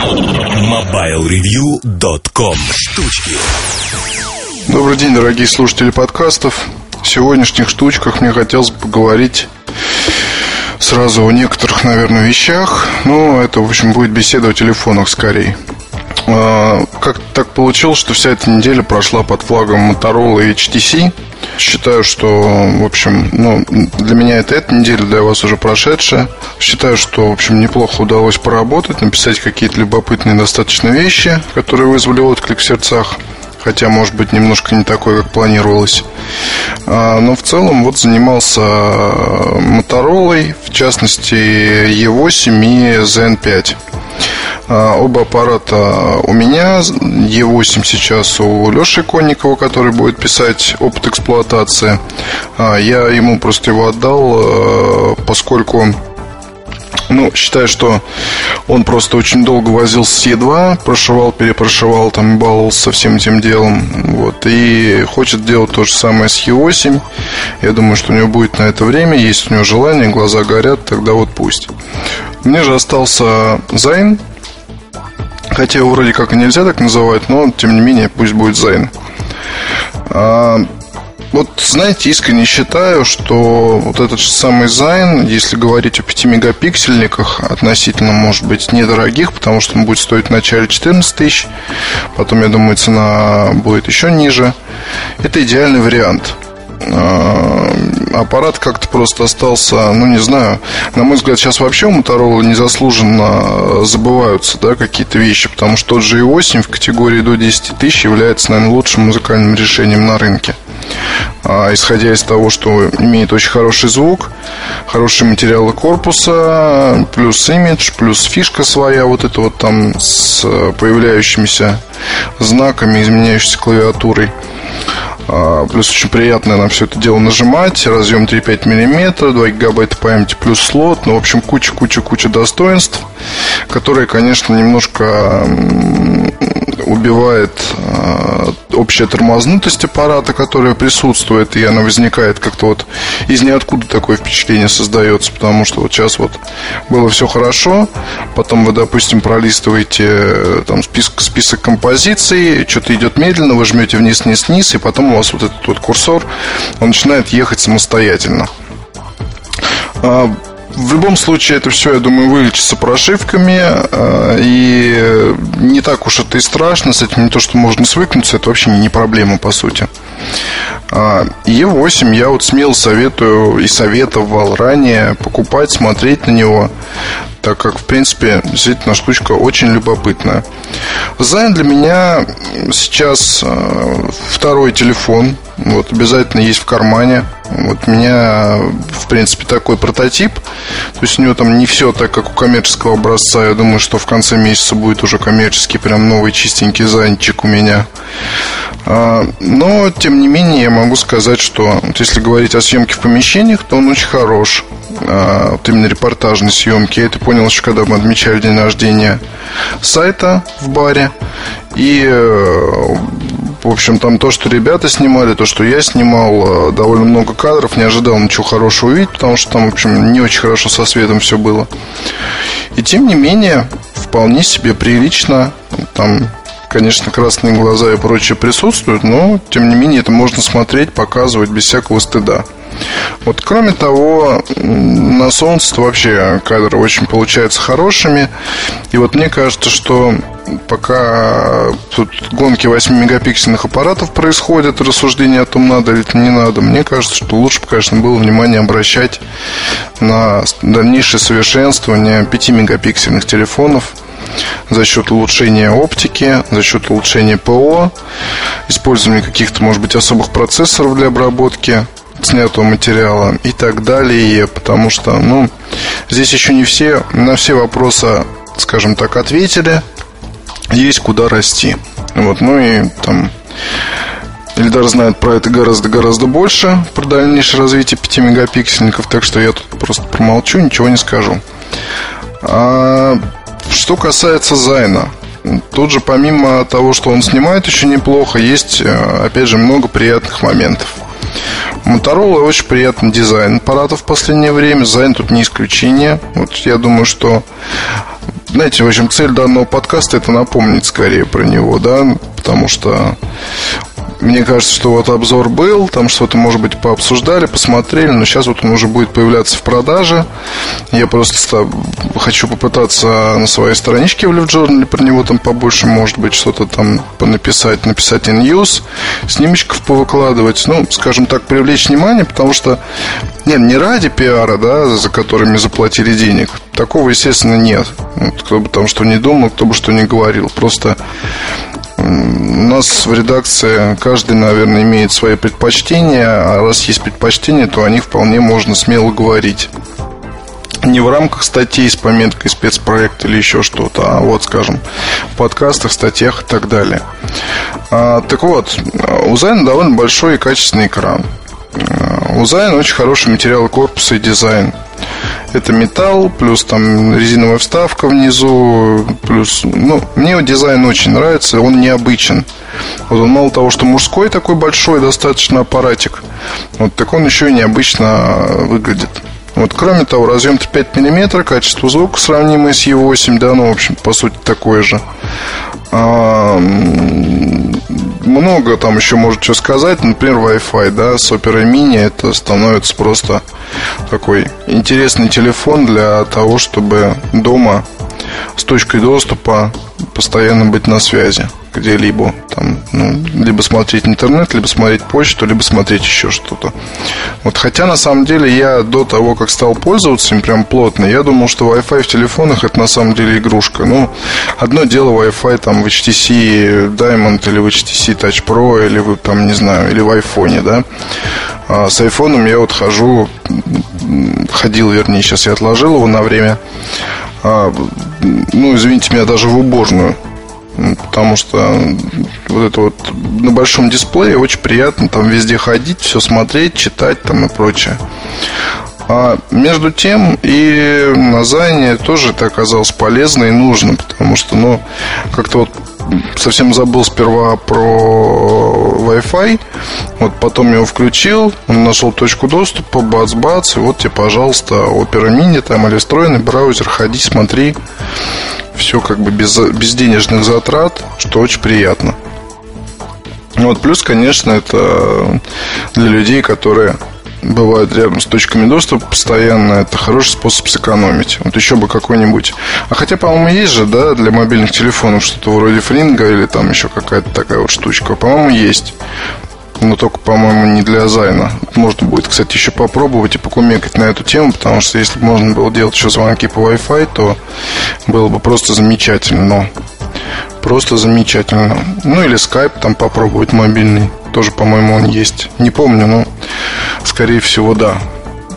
MobileReview.com Штучки Добрый день, дорогие слушатели подкастов. В сегодняшних штучках мне хотелось бы поговорить сразу о некоторых, наверное, вещах. Ну, это, в общем, будет беседа о телефонах скорее. А, как так получилось, что вся эта неделя прошла под флагом Motorola и HTC. Считаю, что, в общем, ну, для меня это эта неделя, для вас уже прошедшая. Считаю, что, в общем, неплохо удалось поработать, написать какие-то любопытные достаточно вещи, которые вызвали отклик в сердцах хотя, может быть, немножко не такой, как планировалось. А, но в целом вот занимался Motorola, в частности E8 и Zen 5. А, оба аппарата у меня, E8 сейчас у Леши Конникова, который будет писать опыт эксплуатации. А, я ему просто его отдал, поскольку ну, считаю, что он просто очень долго возился с E2, прошивал, перепрошивал, там, баловался со всем этим делом. Вот, и хочет делать то же самое с E8. Я думаю, что у него будет на это время, есть у него желание, глаза горят, тогда вот пусть. Мне же остался Zine, хотя его вроде как и нельзя так называть, но тем не менее пусть будет Zine. Вот, знаете, искренне считаю, что вот этот же самый Зайн, если говорить о 5-мегапиксельниках, относительно, может быть, недорогих, потому что он будет стоить начале 14 тысяч, потом, я думаю, цена будет еще ниже, это идеальный вариант а, аппарат как-то просто остался, ну не знаю, на мой взгляд, сейчас вообще у Motorola незаслуженно забываются да, какие-то вещи, потому что тот же i8 в категории до 10 тысяч является, наверное, лучшим музыкальным решением на рынке. А, исходя из того, что имеет очень хороший звук, хорошие материалы корпуса, плюс имидж, плюс фишка своя, вот это вот там с появляющимися знаками, изменяющейся клавиатурой. А, плюс очень приятно на все это дело нажимать. Разъем 3,5 мм, 2 гигабайта памяти плюс слот. Ну, в общем, куча-куча-куча достоинств, которые, конечно, немножко убивает э, общая тормознутость аппарата, которая присутствует, и она возникает как-то вот из ниоткуда такое впечатление создается, потому что вот сейчас вот было все хорошо, потом вы, допустим, пролистываете э, там список, список композиций, что-то идет медленно, вы жмете вниз, вниз, вниз, и потом у вас вот этот вот курсор, он начинает ехать самостоятельно. А, в любом случае, это все, я думаю, вылечится прошивками. Э, и не так уж это и страшно. С этим не то, что можно свыкнуться, это вообще не проблема, по сути. Е8 я вот смело советую и советовал ранее покупать, смотреть на него так как, в принципе, действительно штучка очень любопытная. Зайн для меня сейчас э, второй телефон, вот обязательно есть в кармане. Вот у меня, в принципе, такой прототип. То есть у него там не все так, как у коммерческого образца. Я думаю, что в конце месяца будет уже коммерческий, прям новый чистенький зайчик у меня. А, но, тем не менее, я могу сказать, что вот если говорить о съемке в помещениях, то он очень хорош. А, вот именно репортажной съемки. Я это понял еще, когда мы отмечали день рождения сайта в баре. И э, в общем, там то, что ребята снимали, то, что я снимал, э, довольно много кадров. Не ожидал ничего хорошего увидеть, потому что там, в общем, не очень хорошо со светом все было. И тем не менее, вполне себе прилично. Там, конечно, красные глаза и прочее присутствуют, но, тем не менее, это можно смотреть, показывать без всякого стыда. Вот, кроме того, на солнце вообще кадры очень получаются хорошими. И вот мне кажется, что пока тут гонки 8-мегапиксельных аппаратов происходят, рассуждение о том, надо или не надо, мне кажется, что лучше бы, конечно, было внимание обращать на дальнейшее совершенствование 5-мегапиксельных телефонов за счет улучшения оптики, за счет улучшения ПО, использования каких-то, может быть, особых процессоров для обработки снятого материала и так далее, потому что, ну, здесь еще не все, на все вопросы, скажем так, ответили, есть куда расти. Вот, ну и там Ильдар знает про это гораздо-гораздо больше, про дальнейшее развитие 5 мегапиксельников, так что я тут просто промолчу, ничего не скажу. А, что касается Zine а, тут же помимо того, что он снимает еще неплохо, есть, э, опять же, много приятных моментов. Motorola очень приятный дизайн аппаратов в последнее время. Zine тут не исключение. Вот я думаю, что знаете, в общем, цель данного подкаста это напомнить скорее про него, да, потому что мне кажется, что вот обзор был, там что-то, может быть, пообсуждали, посмотрели, но сейчас вот он уже будет появляться в продаже. Я просто хочу попытаться на своей страничке в LiveJournal про него там побольше, может быть, что-то там понаписать, написать in news, снимочков повыкладывать, ну, скажем так, привлечь внимание, потому что, нет, не ради пиара, да, за которыми заплатили денег, такого, естественно, нет. Вот, кто бы там что ни думал, кто бы что ни говорил, просто у нас в редакции каждый, наверное, имеет свои предпочтения, а раз есть предпочтения, то о них вполне можно смело говорить. Не в рамках статей с пометкой спецпроект или еще что-то, а вот, скажем, в подкастах, статьях и так далее. А, так вот, у Zine а довольно большой и качественный экран. У Zine а очень хороший материал корпуса и дизайн. Это металл, плюс там резиновая вставка внизу, плюс, ну, мне дизайн очень нравится, он необычен. Вот он мало того, что мужской такой большой, достаточно аппаратик, вот так он еще и необычно выглядит. Вот, кроме того, разъем 5 мм, качество звука сравнимое с E8, да, ну, в общем, по сути, такое же. А, много там еще может что сказать. Например, Wi-Fi, да, с Opera Mini это становится просто такой интересный телефон для того, чтобы дома с точкой доступа постоянно быть на связи где-либо. Там, ну, либо смотреть интернет, либо смотреть почту, либо смотреть еще что-то. Вот, хотя на самом деле я до того, как стал пользоваться им прям плотно, я думал, что Wi-Fi в телефонах это на самом деле игрушка. Ну, одно дело Wi-Fi там в HTC Diamond или в HTC Touch Pro или вы там, не знаю, или в iPhone, да. А с айфоном я вот хожу, ходил, вернее, сейчас я отложил его на время. А, ну, извините меня, даже в уборную потому что вот это вот на большом дисплее очень приятно там везде ходить, все смотреть, читать там и прочее. А между тем и на Зайне тоже это оказалось полезно и нужно, потому что, ну, как-то вот совсем забыл сперва про Wi-Fi. Вот потом его включил, нашел точку доступа, бац-бац, и вот тебе, пожалуйста, Opera Mini там или встроенный браузер, ходи, смотри. Все как бы без, без денежных затрат, что очень приятно. Вот, плюс, конечно, это для людей, которые бывают рядом с точками доступа постоянно, это хороший способ сэкономить. Вот еще бы какой-нибудь... А хотя, по-моему, есть же, да, для мобильных телефонов что-то вроде фринга или там еще какая-то такая вот штучка. По-моему, есть. Но только, по-моему, не для Зайна. Можно будет, кстати, еще попробовать и покумекать на эту тему, потому что если бы можно было делать еще звонки по Wi-Fi, то было бы просто замечательно. Но просто замечательно. Ну или скайп там попробовать мобильный. Тоже, по-моему, он есть. Не помню, но скорее всего, да.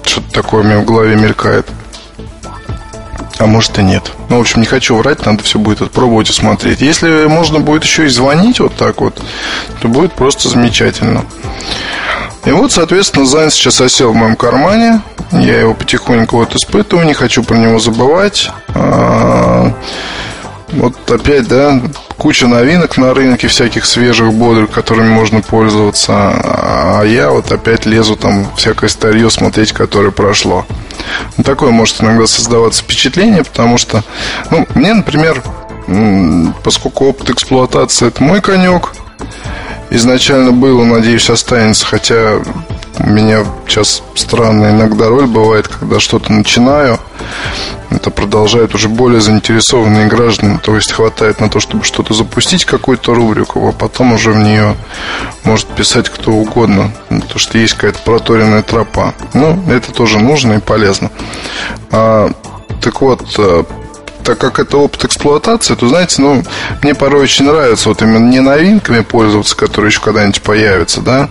Что-то такое у меня в голове мелькает. А может и нет. Ну, в общем, не хочу врать, надо все будет пробовать и смотреть. Если можно будет еще и звонить вот так вот, то будет просто замечательно. И вот, соответственно, Зайн сейчас осел в моем кармане. Я его потихоньку вот испытываю, не хочу про него забывать. А, вот опять, да, куча новинок на рынке, всяких свежих, бодрых, которыми можно пользоваться. А я вот опять лезу там всякое старье смотреть, которое прошло. Ну, такое может иногда создаваться впечатление, потому что, ну, мне, например, поскольку опыт эксплуатации это мой конек, изначально было, надеюсь, останется, хотя у меня сейчас странная иногда роль бывает, когда что-то начинаю, это продолжает уже более заинтересованные граждане, то есть хватает на то, чтобы что-то запустить, какую-то рубрику, а потом уже в нее может писать кто угодно, потому что есть какая-то проторенная тропа. Ну, это тоже нужно и полезно. А, так вот, э, так как это опыт эксплуатации, то, знаете, ну, мне порой очень нравится вот именно не новинками пользоваться, которые еще когда-нибудь появятся, да,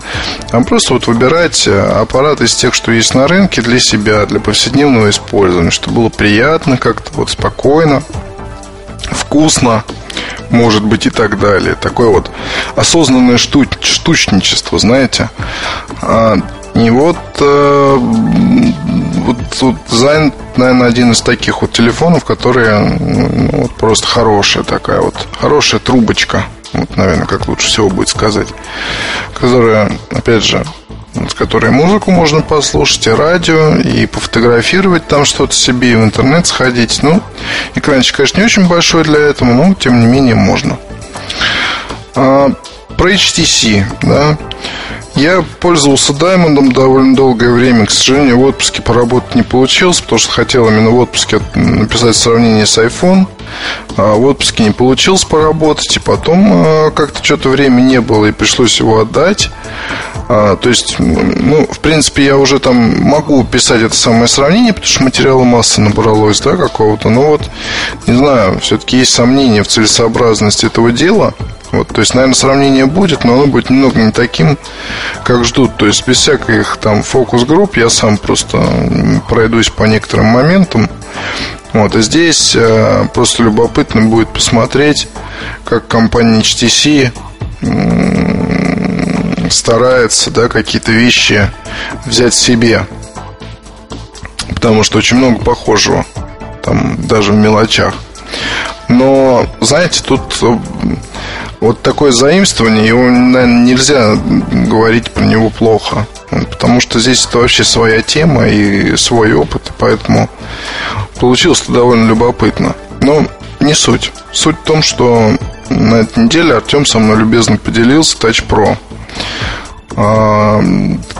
а просто вот выбирать э, аппарат из тех, что есть на рынке для себя, для повседневного использования, чтобы было приятно как-то, вот спокойно, вкусно, может быть и так далее. Такое вот осознанное штуч, штучничество, знаете. И вот, э, вот, вот Зайн, наверное, один из таких вот телефонов, которые ну, вот просто хорошая такая вот, хорошая трубочка, вот, наверное, как лучше всего будет сказать, которая, опять же, с которой музыку можно послушать, и радио, и пофотографировать там что-то себе, и в интернет сходить. Ну, экранчик, конечно, не очень большой для этого, но тем не менее можно. А, про HTC, да. Я пользовался Diamond довольно долгое время. К сожалению, в отпуске поработать не получилось, потому что хотел именно в отпуске написать сравнение с iPhone. А в отпуске не получилось поработать, и потом а, как-то что-то времени не было, и пришлось его отдать. А, то есть, ну, в принципе, я уже там могу писать это самое сравнение, потому что материала масса набралось, да, какого-то. Но вот, не знаю, все-таки есть сомнения в целесообразности этого дела. Вот, то есть, наверное, сравнение будет, но оно будет немного не таким, как ждут. То есть, без всяких там фокус-групп я сам просто пройдусь по некоторым моментам. Вот, и здесь э, просто любопытно будет посмотреть, как компания HTC э, старается, да, какие-то вещи взять себе. Потому что очень много похожего, там, даже в мелочах. Но, знаете, тут э, вот такое заимствование, его, наверное, нельзя говорить про него плохо. Потому что здесь это вообще своя тема и свой опыт, поэтому получилось довольно любопытно. Но не суть. Суть в том, что на этой неделе Артем со мной любезно поделился Touch Pro. А,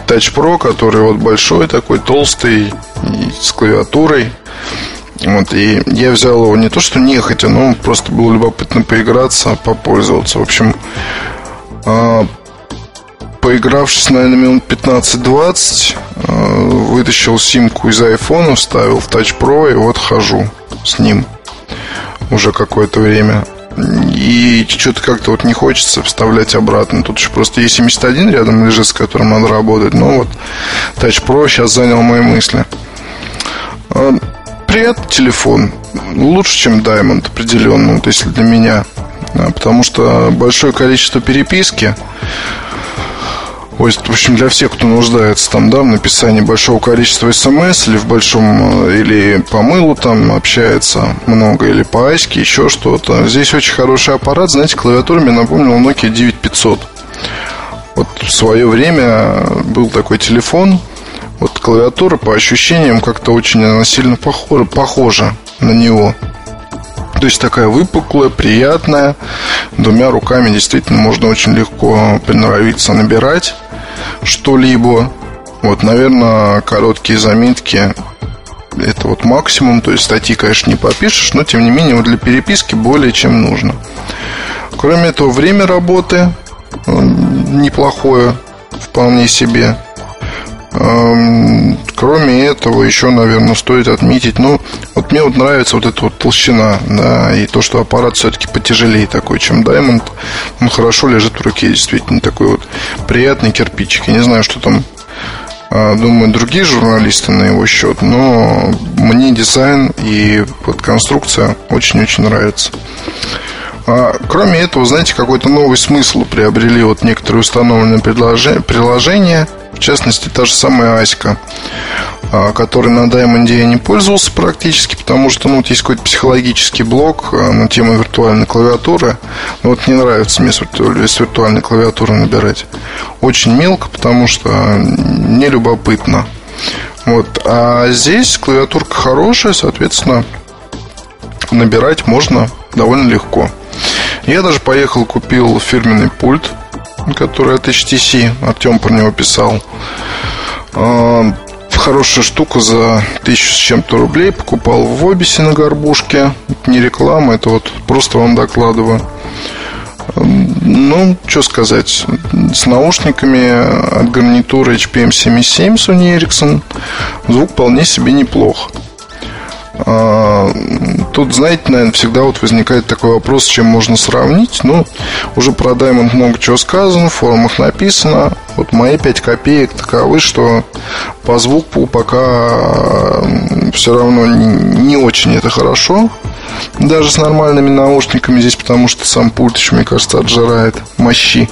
Touch Pro, который вот большой такой, толстый, с клавиатурой. Вот, и я взял его не то, что нехотя, но просто было любопытно поиграться, попользоваться. В общем, а, поигравшись, наверное, минут 15-20, а, вытащил симку из айфона, вставил в Touch Pro и вот хожу с ним уже какое-то время. И что-то как-то вот не хочется вставлять обратно. Тут еще просто есть 71 рядом лежит, с которым надо работать. Но вот Touch Pro сейчас занял мои мысли. А, приятный телефон. Лучше, чем Diamond, определенно, вот если для меня. Потому что большое количество переписки Ой, в общем, для всех, кто нуждается там, да, в написании большого количества смс или в большом, э, или по мылу там общается много, или по аське, еще что-то. Здесь очень хороший аппарат, знаете, клавиатура мне напомнила Nokia 9500. Вот в свое время был такой телефон, вот клавиатура по ощущениям как-то очень она сильно похожа, похожа на него. То есть такая выпуклая, приятная. Двумя руками действительно можно очень легко приноровиться набирать что-либо. Вот, наверное, короткие заметки это вот максимум, то есть статьи, конечно, не попишешь, но тем не менее вот для переписки более чем нужно. Кроме этого, время работы неплохое, вполне себе. Эм, кроме этого, еще, наверное, стоит отметить, ну, вот мне вот нравится вот эта вот толщина, да, и то, что аппарат все-таки потяжелее такой, чем Diamond. Он хорошо лежит в руке, действительно, такой вот приятный кирпичик. Я не знаю, что там а, думаю, другие журналисты на его счет, но мне дизайн и вот конструкция очень-очень нравится. А, кроме этого, знаете, какой-то новый смысл приобрели вот некоторые установленные приложения – в частности, та же самая Аська, а, которой на Diamond я не пользовался практически, потому что ну, вот есть какой-то психологический блок а, на тему виртуальной клавиатуры. Но вот не нравится мне с виртуальной клавиатуры набирать. Очень мелко, потому что не любопытно. Вот. А здесь клавиатурка хорошая, соответственно, набирать можно довольно легко. Я даже поехал, купил фирменный пульт который от HTC. Артем про него писал. А, хорошая штука за тысячу с чем-то рублей. Покупал в Обисе на горбушке. Это не реклама, это вот просто вам докладываю. Ну, что сказать, с наушниками от гарнитуры HPM77 Sony Ericsson звук вполне себе неплох. А, тут, знаете, наверное, всегда вот возникает такой вопрос, чем можно сравнить. Ну, уже про Diamond много чего сказано, в форумах написано. Вот мои 5 копеек таковы, что по звуку пока все равно не очень это хорошо. Даже с нормальными наушниками здесь, потому что сам пульт еще, мне кажется, отжирает мощи.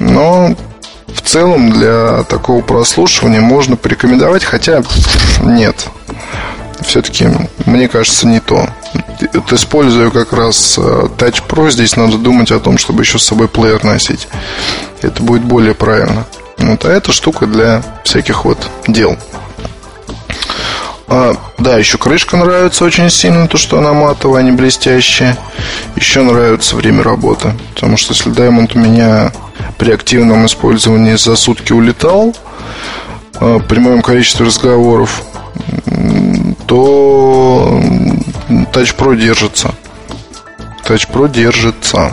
Но в целом для такого прослушивания можно порекомендовать, хотя нет все-таки, мне кажется, не то. Вот использую как раз э, Touch Pro, здесь надо думать о том, чтобы еще с собой плеер носить. Это будет более правильно. Вот, а эта штука для всяких вот дел. А, да, еще крышка нравится очень сильно, то, что она матовая, а не блестящая. Еще нравится время работы. Потому что если Diamond у меня при активном использовании за сутки улетал, а, при моем количестве разговоров, то Touch Pro держится. Touch Pro держится.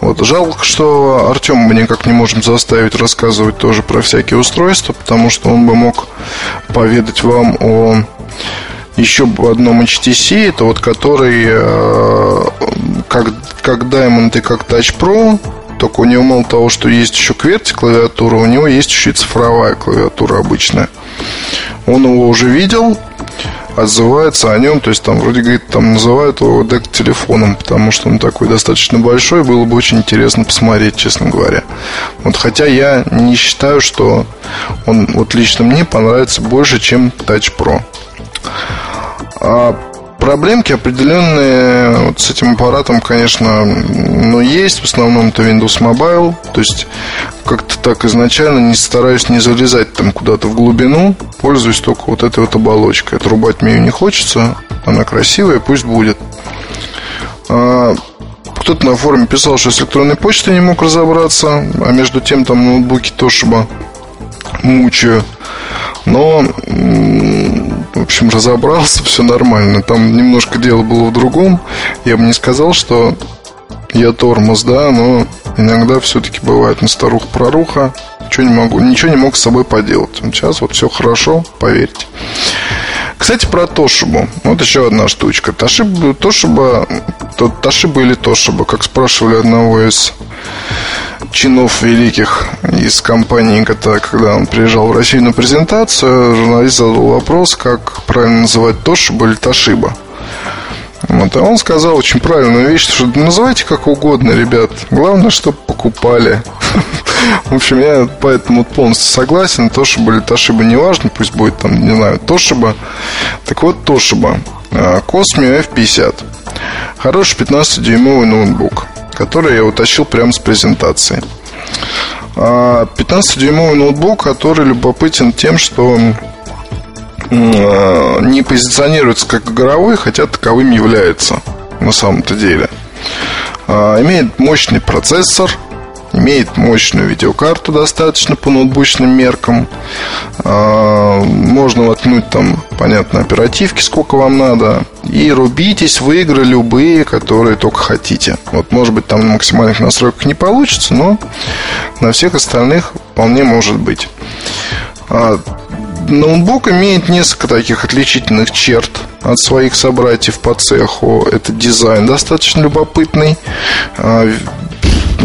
Вот. Жалко, что Артем мы никак не можем заставить рассказывать тоже про всякие устройства, потому что он бы мог поведать вам о еще одном HTC, это вот который э, как, как Diamond и как Touch Pro, только у него мало того, что есть еще QWERTY клавиатура, у него есть еще и цифровая клавиатура обычная. Он его уже видел, отзывается о нем, то есть там вроде говорит, там называют его дек телефоном, потому что он такой достаточно большой, было бы очень интересно посмотреть, честно говоря. Вот хотя я не считаю, что он вот лично мне понравится больше, чем Touch Pro. А проблемки определенные вот с этим аппаратом, конечно, но есть. В основном это Windows Mobile. То есть как-то так изначально не стараюсь не залезать там куда-то в глубину. Пользуюсь только вот этой вот оболочкой. Отрубать мне ее не хочется. Она красивая, пусть будет. А, кто-то на форуме писал, что с электронной почтой не мог разобраться, а между тем там ноутбуки Тошиба мучаю. Но, в общем, разобрался, все нормально. Там немножко дело было в другом. Я бы не сказал, что я тормоз, да, но иногда все-таки бывает на старух проруха. Ничего не могу, ничего не мог с собой поделать. Сейчас вот все хорошо, поверьте. Кстати, про Тошибу. Вот еще одна штучка. Тошиба, Тошиба, Тошиба или Тошиба, как спрашивали одного из чинов великих из компании ГТА, когда он приезжал в Россию на презентацию, журналист задал вопрос, как правильно называть Тошиба или Тошиба. Вот, а он сказал очень правильную вещь, что называйте как угодно, ребят. Главное, чтобы покупали. В общем, я поэтому полностью согласен. Тошиба или Тошиба не важно, пусть будет там, не знаю, Тошиба. Так вот, Тошиба. Cosmio F50. Хороший 15-дюймовый ноутбук который я утащил прямо с презентации. 15-дюймовый а, ноутбук, который любопытен тем, что а, не позиционируется как игровой, хотя таковым является на самом-то деле. А, имеет мощный процессор – Имеет мощную видеокарту достаточно по ноутбучным меркам. А, можно воткнуть там, понятно, оперативки, сколько вам надо. И рубитесь в игры любые, которые только хотите. Вот, может быть, там на максимальных настройках не получится, но на всех остальных вполне может быть. А, ноутбук имеет несколько таких отличительных черт от своих собратьев по цеху. Это дизайн достаточно любопытный.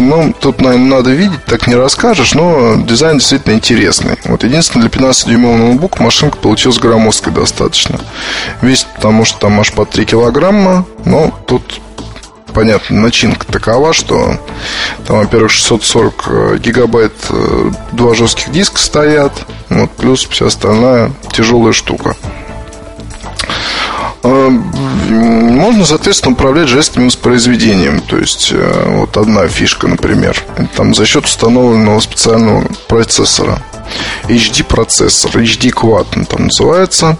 Ну, тут, наверное, надо видеть, так не расскажешь, но дизайн действительно интересный. Вот единственное, для 15-дюймового ноутбука машинка получилась громоздкой достаточно. Весит, потому что там аж по 3 килограмма, но тут понятно, начинка такова, что там, во-первых, 640 э, гигабайт э, два жестких диска стоят, вот, плюс вся остальная тяжелая штука. Э, можно, соответственно, управлять жестами воспроизведением. То есть, э, вот одна фишка, например, там за счет установленного специального процессора. HD процессор, HD Quad он там называется.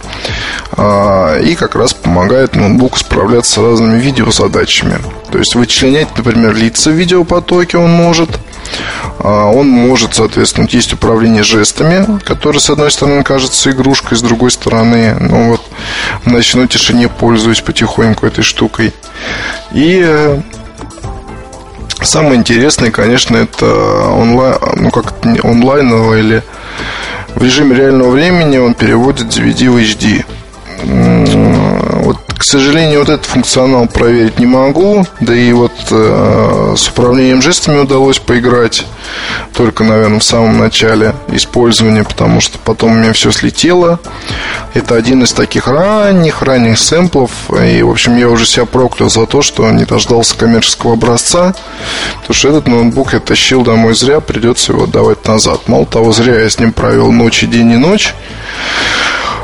А, и как раз помогает ноутбуку справляться с разными видеозадачами. То есть вычленять, например, лица в видеопотоке он может – он может, соответственно, есть управление жестами, которое, с одной стороны, кажется игрушкой, с другой стороны, ну вот, в ночной тишине пользуюсь потихоньку этой штукой. И э, самое интересное, конечно, это онлайн, ну как онлайновое или в режиме реального времени он переводит DVD в HD. Вот к сожалению, вот этот функционал проверить не могу. Да и вот э, с управлением жестами удалось поиграть только, наверное, в самом начале использования, потому что потом у меня все слетело. Это один из таких ранних-ранних сэмплов. И, в общем, я уже себя проклял за то, что не дождался коммерческого образца. Потому что этот ноутбук я тащил домой зря, придется его отдавать назад. Мало того, зря я с ним провел ночь и день и ночь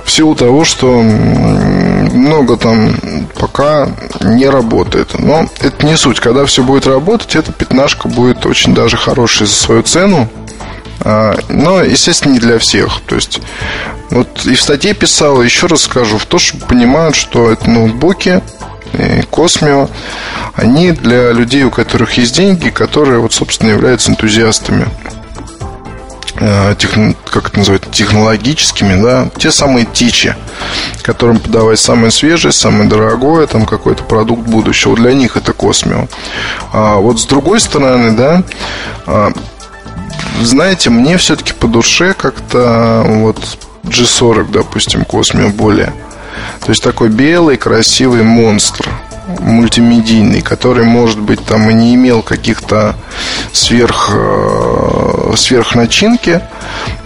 в силу того, что много там пока не работает. Но это не суть. Когда все будет работать, эта пятнашка будет очень даже хорошей за свою цену. А, но, естественно, не для всех. То есть, вот и в статье писал, еще раз скажу, в то, чтобы понимают, что это ноутбуки, Космио, они для людей, у которых есть деньги, которые, вот, собственно, являются энтузиастами техно, как это называется, технологическими, да, те самые тичи, которым подавать самое свежее, самое дорогое, там какой-то продукт будущего. Для них это Космио. А вот с другой стороны, да, а, знаете, мне все-таки по душе как-то вот G40, допустим, Космио более. То есть такой белый, красивый монстр мультимедийный, который, может быть, там и не имел каких-то сверх, э, сверх начинки,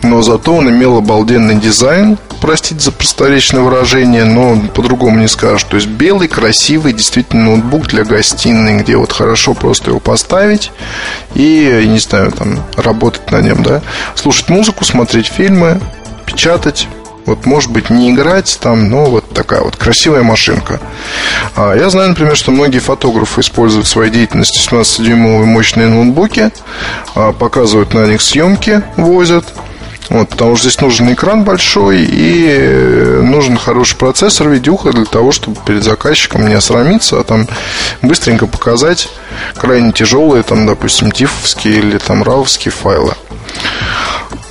но зато он имел обалденный дизайн, простите за просторечное выражение, но по-другому не скажешь. То есть белый, красивый, действительно ноутбук для гостиной, где вот хорошо просто его поставить и, не знаю, там работать на нем, да, слушать музыку, смотреть фильмы, печатать, вот, может быть, не играть там, но вот такая вот красивая машинка. А, я знаю, например, что многие фотографы используют в своей деятельности 17-дюймовые мощные ноутбуки, а, показывают на них съемки, возят. Вот, потому что здесь нужен экран большой и нужен хороший процессор, видюха для того, чтобы перед заказчиком не осрамиться, а там быстренько показать крайне тяжелые, там, допустим, тифовские или там равовские файлы.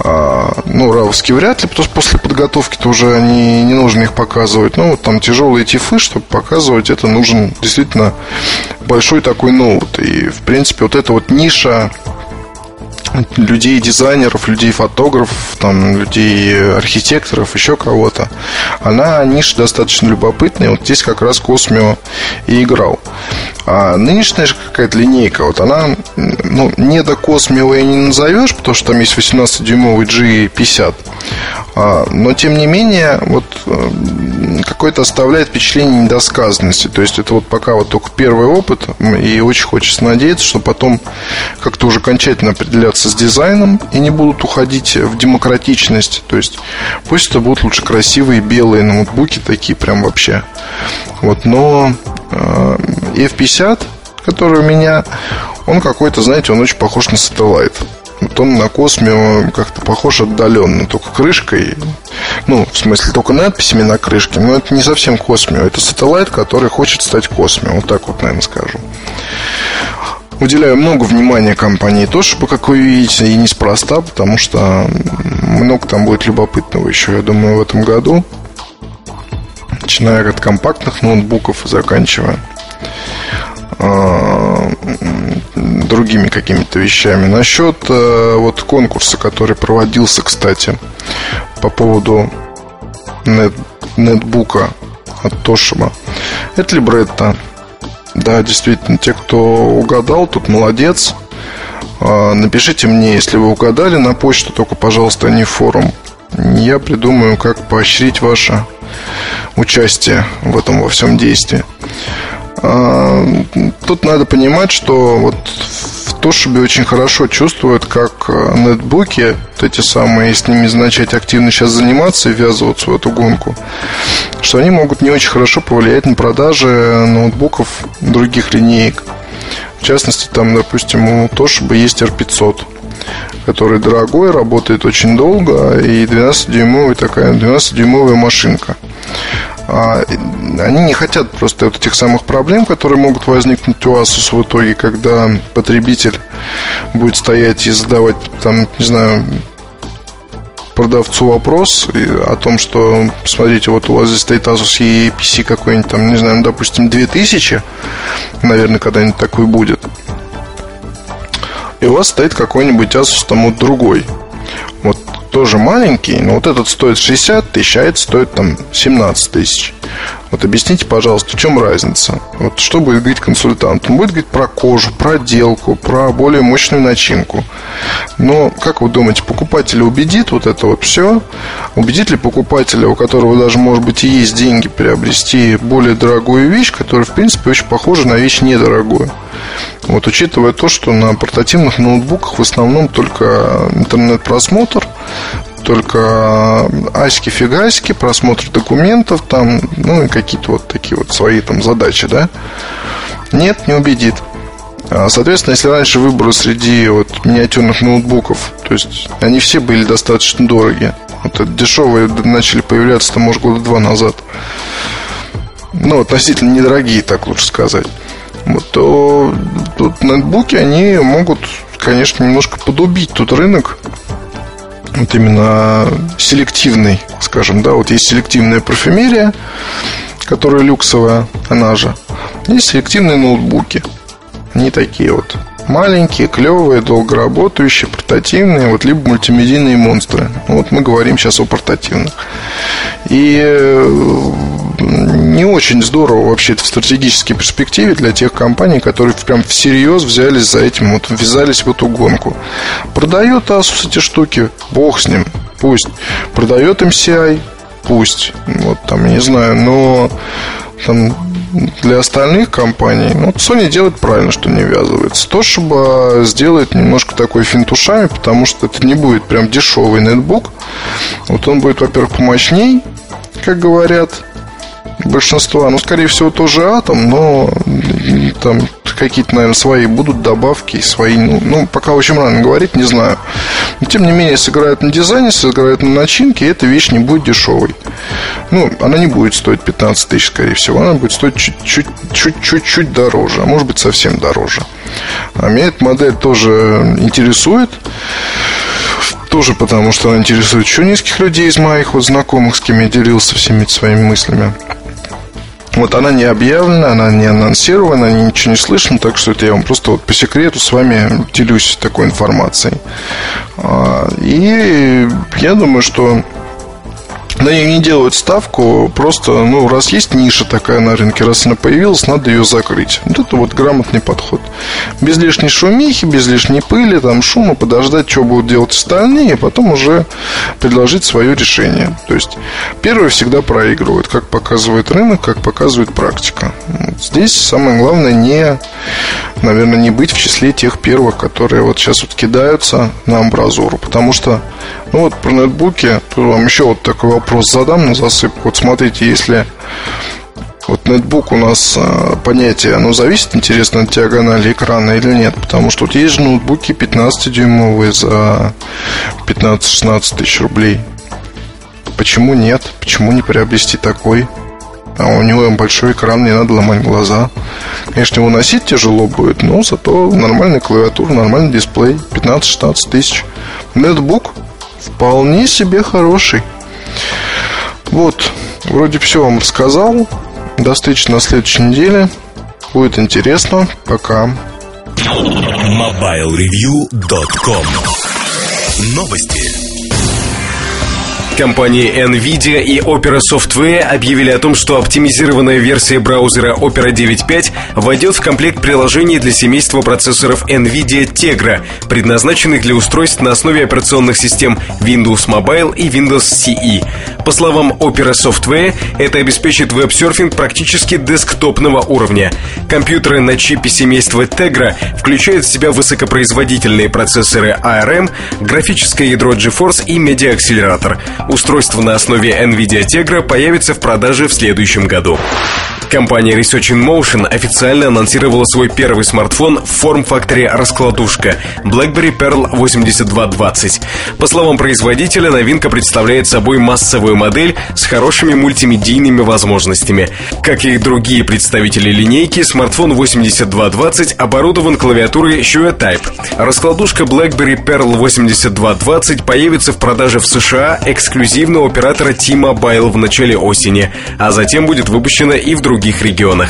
А, ну, равовские вряд ли, потому что после подготовки-то уже не, не нужно их показывать. Ну, вот там тяжелые тифы, чтобы показывать, это нужен действительно большой такой ноут. И, в принципе, вот эта вот ниша людей дизайнеров, людей фотографов, там, людей архитекторов, еще кого-то. Она ниша достаточно любопытная. Вот здесь как раз Космио и играл. А нынешняя же какая-то линейка, вот она, ну, не до Космио и не назовешь, потому что там есть 18-дюймовый G50. А, но, тем не менее, вот э, какое-то оставляет впечатление недосказанности. То есть, это вот пока вот только первый опыт, и очень хочется надеяться, что потом как-то уже окончательно определяться с дизайном и не будут уходить в демократичность. То есть, пусть это будут лучше красивые белые ноутбуки, такие прям вообще. Вот, но э, F50, который у меня, он какой-то, знаете, он очень похож на сателлайт. Вот на Косме как-то похож отдаленно, только крышкой. Ну, в смысле, только надписями на крышке. Но это не совсем Космио. Это сателлайт, который хочет стать Космио. Вот так вот, наверное, скажу. Уделяю много внимания компании Toshiba, как вы видите, и неспроста, потому что много там будет любопытного еще, я думаю, в этом году. Начиная от компактных ноутбуков и заканчивая а, другими какими-то вещами. Насчет э, вот конкурса, который проводился, кстати, по поводу нет, нетбука от Тошиба. Это либретто. Да, действительно, те, кто угадал, тут молодец. А, напишите мне, если вы угадали на почту, только, пожалуйста, не в форум. Я придумаю, как поощрить ваше участие в этом во всем действии. А, тут надо понимать, что вот в Тошибе очень хорошо чувствуют, как э, нетбуки, вот эти самые, с ними начать активно сейчас заниматься и ввязываться в эту гонку, что они могут не очень хорошо повлиять на продажи ноутбуков других линеек. В частности, там, допустим, у Toshiba есть R500, который дорогой, работает очень долго, и 12-дюймовая такая 12-дюймовая машинка. А, они не хотят просто вот этих самых проблем, которые могут возникнуть у Asus в итоге, когда потребитель будет стоять и задавать, там, не знаю, продавцу вопрос о том, что, смотрите, вот у вас здесь стоит Asus EPC какой-нибудь, там, не знаю, ну, допустим, 2000, наверное, когда-нибудь такой будет. И у вас стоит какой-нибудь Asus там вот другой. Вот тоже маленький, но вот этот стоит 60 тысяч, а этот стоит там 17 тысяч. Вот объясните, пожалуйста, в чем разница? Вот что будет говорить консультант? Он будет говорить про кожу, про отделку, про более мощную начинку. Но, как вы думаете, покупателя убедит вот это вот все? Убедит ли покупателя, у которого даже, может быть, и есть деньги приобрести более дорогую вещь, которая, в принципе, очень похожа на вещь недорогую? Вот учитывая то, что на портативных ноутбуках в основном только интернет-просмотр, только аськи-фигаськи, просмотр документов там, ну и какие-то вот такие вот свои там задачи, да? Нет, не убедит. А, соответственно, если раньше выборы среди вот миниатюрных ноутбуков, то есть они все были достаточно дорогие. Вот дешевые начали появляться, там, может, года два назад. Ну, относительно недорогие, так лучше сказать. То тут ноутбуки, они могут, конечно, немножко подубить тут рынок. Вот именно селективный, скажем, да, вот есть селективная парфюмерия, которая люксовая, она же. Есть селективные ноутбуки. Они такие вот маленькие, клевые, долго работающие, портативные, вот либо мультимедийные монстры. Вот мы говорим сейчас о портативных. И э, не очень здорово вообще в стратегической перспективе для тех компаний, которые прям всерьез взялись за этим, вот ввязались в эту гонку. Продает Asus эти штуки, бог с ним, пусть. Продает MCI, пусть. Вот там, не знаю, но там для остальных компаний, ну, Sony делает правильно, что не ввязывается. То, чтобы сделать немножко такой финт ушами, потому что это не будет прям дешевый нетбук. Вот он будет, во-первых, помощней, как говорят, большинства. Ну, скорее всего, тоже атом, но там какие-то, наверное, свои будут добавки, свои, ну, ну, пока очень рано говорить, не знаю. Но, тем не менее, сыграют на дизайне, сыграют на начинке, и эта вещь не будет дешевой. Ну, она не будет стоить 15 тысяч, скорее всего. Она будет стоить чуть-чуть дороже, а может быть, совсем дороже. А меня эта модель тоже интересует. Тоже потому, что она интересует еще низких людей из моих вот знакомых, с кем я делился всеми своими мыслями. Вот она не объявлена, она не анонсирована, ничего не слышно, так что это я вам просто вот по секрету с вами делюсь такой информацией. А, и я думаю, что на нее не делают ставку, просто, ну, раз есть ниша такая на рынке, раз она появилась, надо ее закрыть. Вот это вот грамотный подход. Без лишней шумихи, без лишней пыли, там, шума, подождать, что будут делать остальные, и потом уже предложить свое решение. То есть, первые всегда проигрывают, как показывает рынок, как показывает практика. Здесь самое главное не, наверное, не быть в числе тех первых, которые вот сейчас вот кидаются на амбразуру, потому что ну вот про нетбуки, тут вам еще вот такой вопрос задам на засыпку. Вот смотрите, если вот нетбук у нас а, понятие, оно зависит, интересно, от диагонали экрана или нет, потому что вот есть же ноутбуки 15-дюймовые за 15-16 тысяч рублей. Почему нет? Почему не приобрести такой? А у него большой экран, не надо ломать глаза. Конечно, его носить тяжело будет, но зато нормальная клавиатура, нормальный дисплей. 15-16 тысяч. Нетбук вполне себе хороший. Вот, вроде все вам рассказал. До встречи на следующей неделе. Будет интересно. Пока. MobileReview.com Новости. Компании NVIDIA и Opera Software объявили о том, что оптимизированная версия браузера Opera 9.5 войдет в комплект приложений для семейства процессоров NVIDIA Tegra, предназначенных для устройств на основе операционных систем Windows Mobile и Windows CE. По словам Opera Software, это обеспечит веб-серфинг практически десктопного уровня. Компьютеры на чипе семейства Tegra включают в себя высокопроизводительные процессоры ARM, графическое ядро GeForce и медиаакселератор. Устройство на основе NVIDIA Tegra появится в продаже в следующем году. Компания Research in Motion официально анонсировала свой первый смартфон в форм-факторе раскладушка BlackBerry Pearl 8220. По словам производителя, новинка представляет собой массовую модель с хорошими мультимедийными возможностями. Как и другие представители линейки, смартфон 8220 оборудован клавиатурой Shure Type. Раскладушка BlackBerry Pearl 8220 появится в продаже в США эксклюзивно у оператора T-Mobile в начале осени, а затем будет выпущена и в других регионах.